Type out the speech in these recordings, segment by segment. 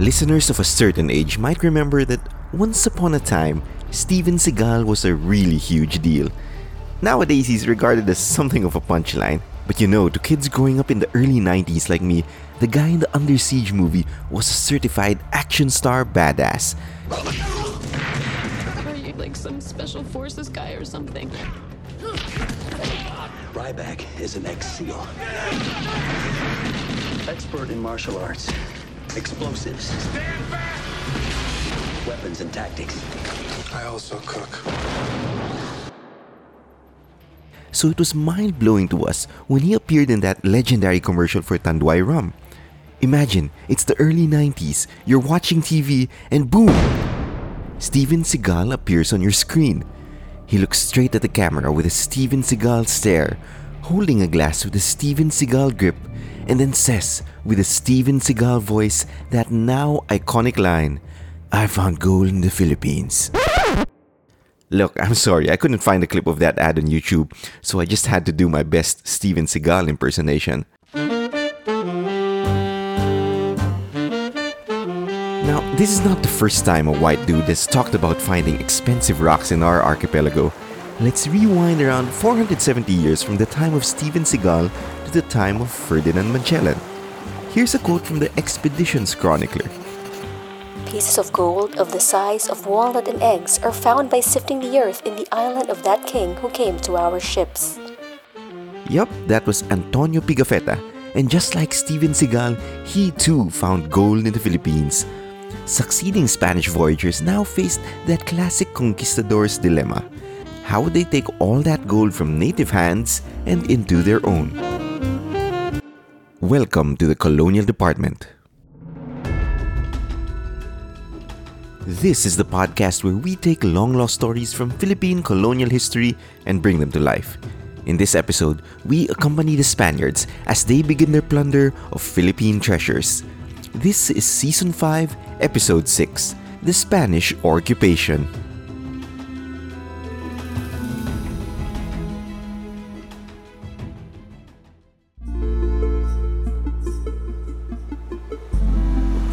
Listeners of a certain age might remember that once upon a time, Steven Seagal was a really huge deal. Nowadays, he's regarded as something of a punchline. But you know, to kids growing up in the early 90s like me, the guy in the Under Siege movie was a certified action star badass. Are you like some special forces guy or something? Ryback is an ex-SEAL. Expert in martial arts, explosives, weapons and tactics. I also cook. So it was mind blowing to us when he appeared in that legendary commercial for Tanduay Rum. Imagine, it's the early 90s, you're watching TV, and boom! Steven Seagal appears on your screen. He looks straight at the camera with a Steven Seagal stare, holding a glass with a Steven Seagal grip, and then says with a Steven Seagal voice that now iconic line I found gold in the Philippines. Look, I'm sorry, I couldn't find a clip of that ad on YouTube, so I just had to do my best Steven Seagal impersonation. Now, this is not the first time a white dude has talked about finding expensive rocks in our archipelago. Let's rewind around 470 years from the time of Steven Seagal to the time of Ferdinand Magellan. Here's a quote from the Expeditions Chronicler. Pieces of gold of the size of walnut and eggs are found by sifting the earth in the island of that king who came to our ships. Yup, that was Antonio Pigafetta. And just like Steven Seagal, he too found gold in the Philippines. Succeeding Spanish voyagers now faced that classic conquistador's dilemma. How would they take all that gold from native hands and into their own? Welcome to the Colonial Department. This is the podcast where we take long lost stories from Philippine colonial history and bring them to life. In this episode, we accompany the Spaniards as they begin their plunder of Philippine treasures. This is Season 5, Episode 6 The Spanish Ore-cuppation.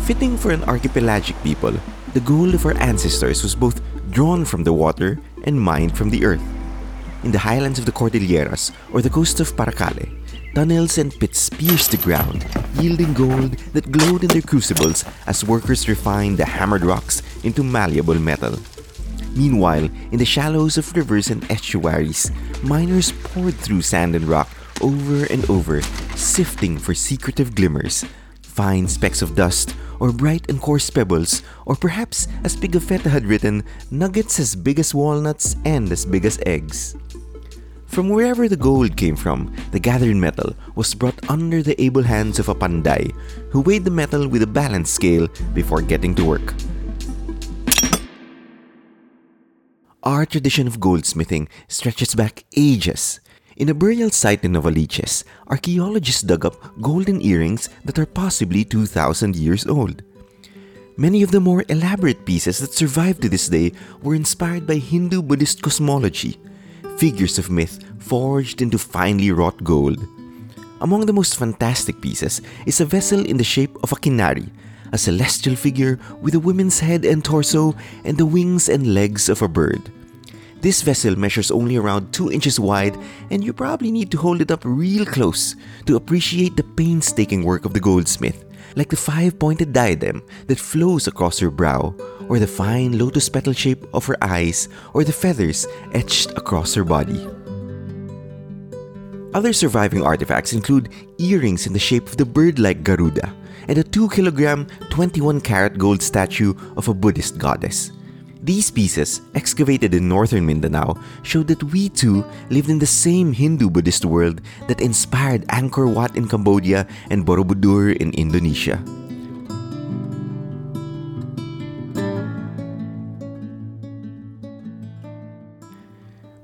Fitting for an archipelagic people, the gold of our ancestors was both drawn from the water and mined from the earth. In the highlands of the Cordilleras or the coast of Paracale, tunnels and pits pierced the ground, yielding gold that glowed in their crucibles as workers refined the hammered rocks into malleable metal. Meanwhile, in the shallows of rivers and estuaries, miners poured through sand and rock over and over, sifting for secretive glimmers, fine specks of dust, or bright and coarse pebbles, or perhaps, as Pigafetta had written, nuggets as big as walnuts and as big as eggs. From wherever the gold came from, the gathered metal was brought under the able hands of a panday, who weighed the metal with a balance scale before getting to work. Our tradition of goldsmithing stretches back ages. In a burial site in Novaliches, archaeologists dug up golden earrings that are possibly 2,000 years old. Many of the more elaborate pieces that survive to this day were inspired by Hindu Buddhist cosmology, figures of myth forged into finely wrought gold. Among the most fantastic pieces is a vessel in the shape of a kinari, a celestial figure with a woman's head and torso and the wings and legs of a bird. This vessel measures only around 2 inches wide, and you probably need to hold it up real close to appreciate the painstaking work of the goldsmith, like the five pointed diadem that flows across her brow, or the fine lotus petal shape of her eyes, or the feathers etched across her body. Other surviving artifacts include earrings in the shape of the bird like Garuda and a 2 kilogram, 21 carat gold statue of a Buddhist goddess. These pieces, excavated in northern Mindanao, show that we too lived in the same Hindu Buddhist world that inspired Angkor Wat in Cambodia and Borobudur in Indonesia.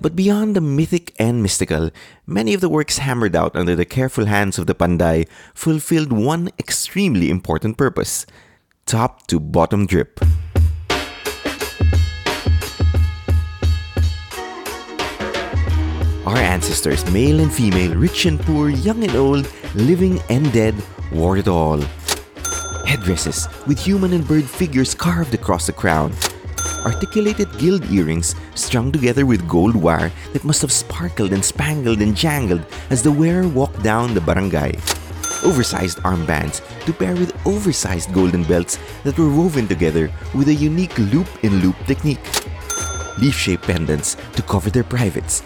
But beyond the mythic and mystical, many of the works hammered out under the careful hands of the Panday fulfilled one extremely important purpose top to bottom drip. Our ancestors, male and female, rich and poor, young and old, living and dead, wore it all. headdresses with human and bird figures carved across the crown, articulated gilt earrings strung together with gold wire that must have sparkled and spangled and jangled as the wearer walked down the barangay. Oversized armbands to pair with oversized golden belts that were woven together with a unique loop in loop technique. Leaf shaped pendants to cover their privates.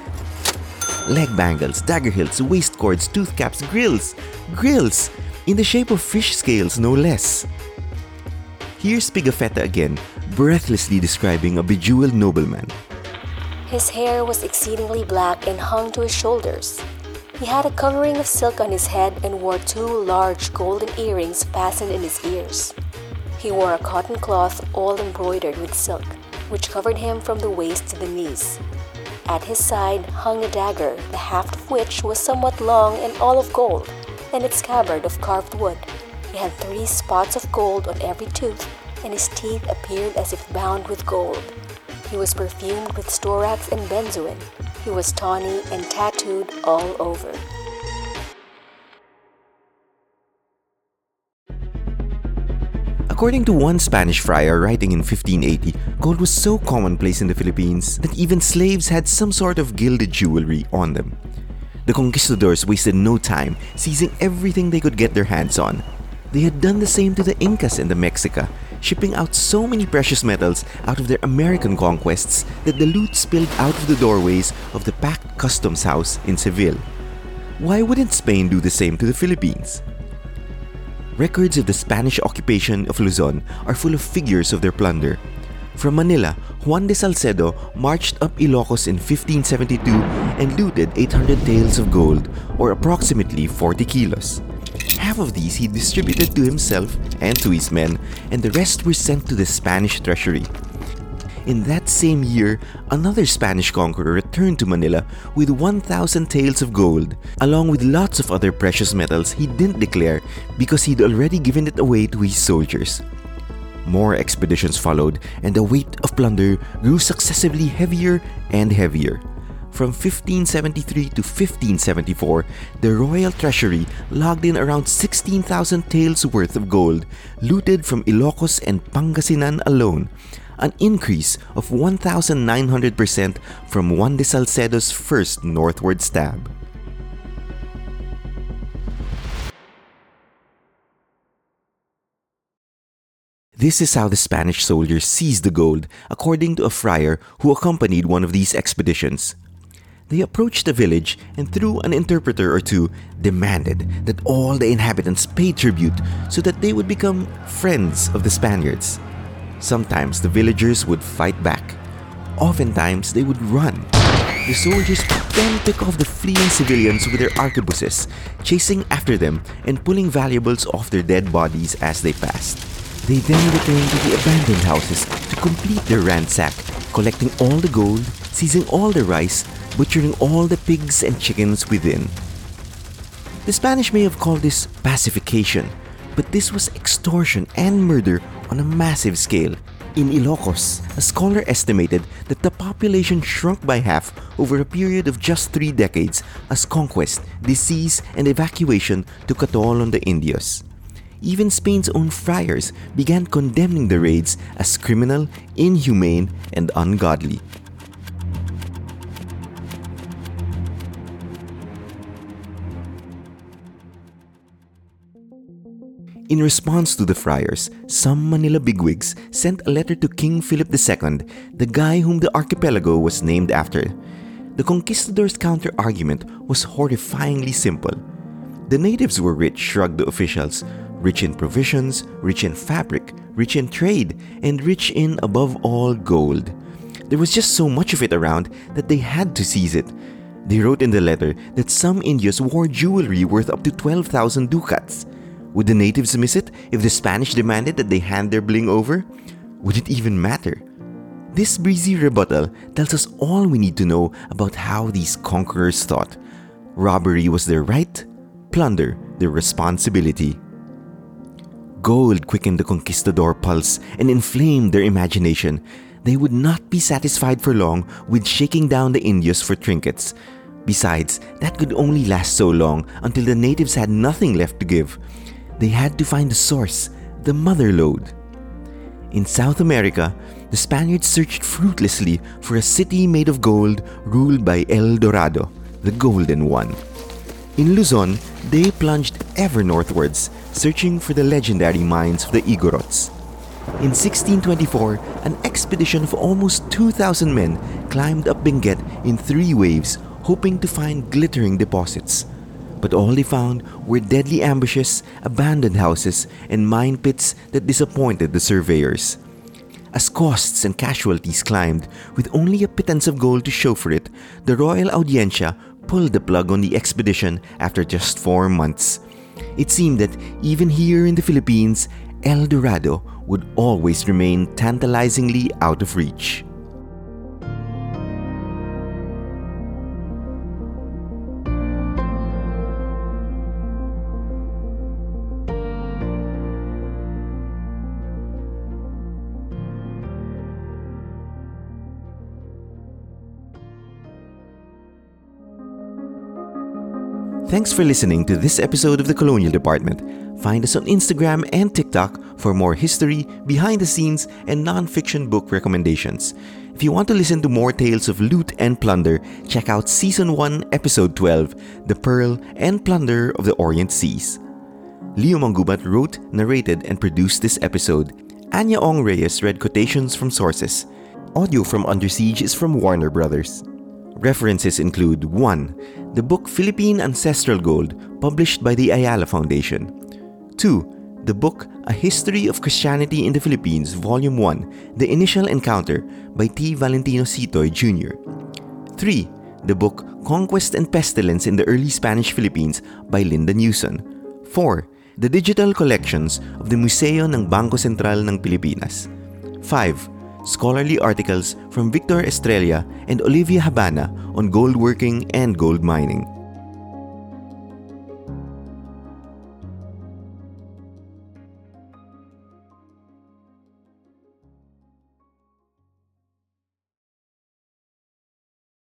Leg bangles, dagger hilts, waist cords, tooth caps, grills. Grills! In the shape of fish scales, no less. Here's Pigafetta again, breathlessly describing a bejeweled nobleman. His hair was exceedingly black and hung to his shoulders. He had a covering of silk on his head and wore two large golden earrings fastened in his ears. He wore a cotton cloth all embroidered with silk, which covered him from the waist to the knees. At his side hung a dagger, the haft of which was somewhat long and all of gold, and its scabbard of carved wood. He had three spots of gold on every tooth, and his teeth appeared as if bound with gold. He was perfumed with storax and benzoin. He was tawny and tattooed all over. According to one Spanish friar writing in 1580, gold was so commonplace in the Philippines that even slaves had some sort of gilded jewelry on them. The conquistadors wasted no time seizing everything they could get their hands on. They had done the same to the Incas and the Mexica, shipping out so many precious metals out of their American conquests that the loot spilled out of the doorways of the packed customs house in Seville. Why wouldn't Spain do the same to the Philippines? Records of the Spanish occupation of Luzon are full of figures of their plunder. From Manila, Juan de Salcedo marched up Ilocos in 1572 and looted 800 taels of gold, or approximately 40 kilos. Half of these he distributed to himself and to his men, and the rest were sent to the Spanish treasury. In that same year, another Spanish conqueror returned to Manila with 1,000 taels of gold, along with lots of other precious metals he didn't declare because he'd already given it away to his soldiers. More expeditions followed, and the weight of plunder grew successively heavier and heavier. From 1573 to 1574, the royal treasury logged in around 16,000 taels worth of gold, looted from Ilocos and Pangasinan alone, an increase of 1,900% from Juan de Salcedo's first northward stab. This is how the Spanish soldiers seized the gold, according to a friar who accompanied one of these expeditions. They approached the village and, through an interpreter or two, demanded that all the inhabitants pay tribute so that they would become friends of the Spaniards. Sometimes the villagers would fight back. Oftentimes they would run. The soldiers then pick off the fleeing civilians with their arquebuses, chasing after them and pulling valuables off their dead bodies as they passed. They then returned to the abandoned houses to complete their ransack, collecting all the gold, seizing all the rice, butchering all the pigs and chickens within. The Spanish may have called this pacification, but this was extortion and murder on a massive scale. In Ilocos, a scholar estimated that the population shrunk by half over a period of just three decades as conquest, disease, and evacuation took a toll on the Indios. Even Spain's own friars began condemning the raids as criminal, inhumane, and ungodly. In response to the friars, some Manila bigwigs sent a letter to King Philip II, the guy whom the archipelago was named after. The conquistadors' counter argument was horrifyingly simple. The natives were rich, shrugged the officials, rich in provisions, rich in fabric, rich in trade, and rich in, above all, gold. There was just so much of it around that they had to seize it. They wrote in the letter that some Indios wore jewelry worth up to 12,000 ducats. Would the natives miss it if the Spanish demanded that they hand their bling over? Would it even matter? This breezy rebuttal tells us all we need to know about how these conquerors thought. Robbery was their right, plunder their responsibility. Gold quickened the conquistador pulse and inflamed their imagination. They would not be satisfied for long with shaking down the Indios for trinkets. Besides, that could only last so long until the natives had nothing left to give. They had to find the source, the Mother Lode. In South America, the Spaniards searched fruitlessly for a city made of gold ruled by El Dorado, the Golden One. In Luzon, they plunged ever northwards, searching for the legendary mines of the Igorots. In 1624, an expedition of almost 2,000 men climbed up Benguet in three waves, hoping to find glittering deposits. But all they found were deadly ambushes, abandoned houses, and mine pits that disappointed the surveyors. As costs and casualties climbed, with only a pittance of gold to show for it, the Royal Audiencia pulled the plug on the expedition after just four months. It seemed that even here in the Philippines, El Dorado would always remain tantalizingly out of reach. Thanks for listening to this episode of the Colonial Department. Find us on Instagram and TikTok for more history, behind the scenes, and non-fiction book recommendations. If you want to listen to more tales of loot and plunder, check out Season 1, Episode 12, The Pearl and Plunder of the Orient Seas. Leo Mangubat wrote, narrated, and produced this episode. Anya Ong Reyes read quotations from sources. Audio from Under Siege is from Warner Brothers. References include 1. The book Philippine Ancestral Gold, published by the Ayala Foundation. 2. The book A History of Christianity in the Philippines, Volume 1, The Initial Encounter, by T. Valentino Sitoy Jr. 3. The book Conquest and Pestilence in the Early Spanish Philippines by Linda Newson. 4. The digital collections of the Museo ng Bangko Sentral ng Pilipinas. 5 scholarly articles from Victor Estrella and Olivia Habana on gold working and gold mining.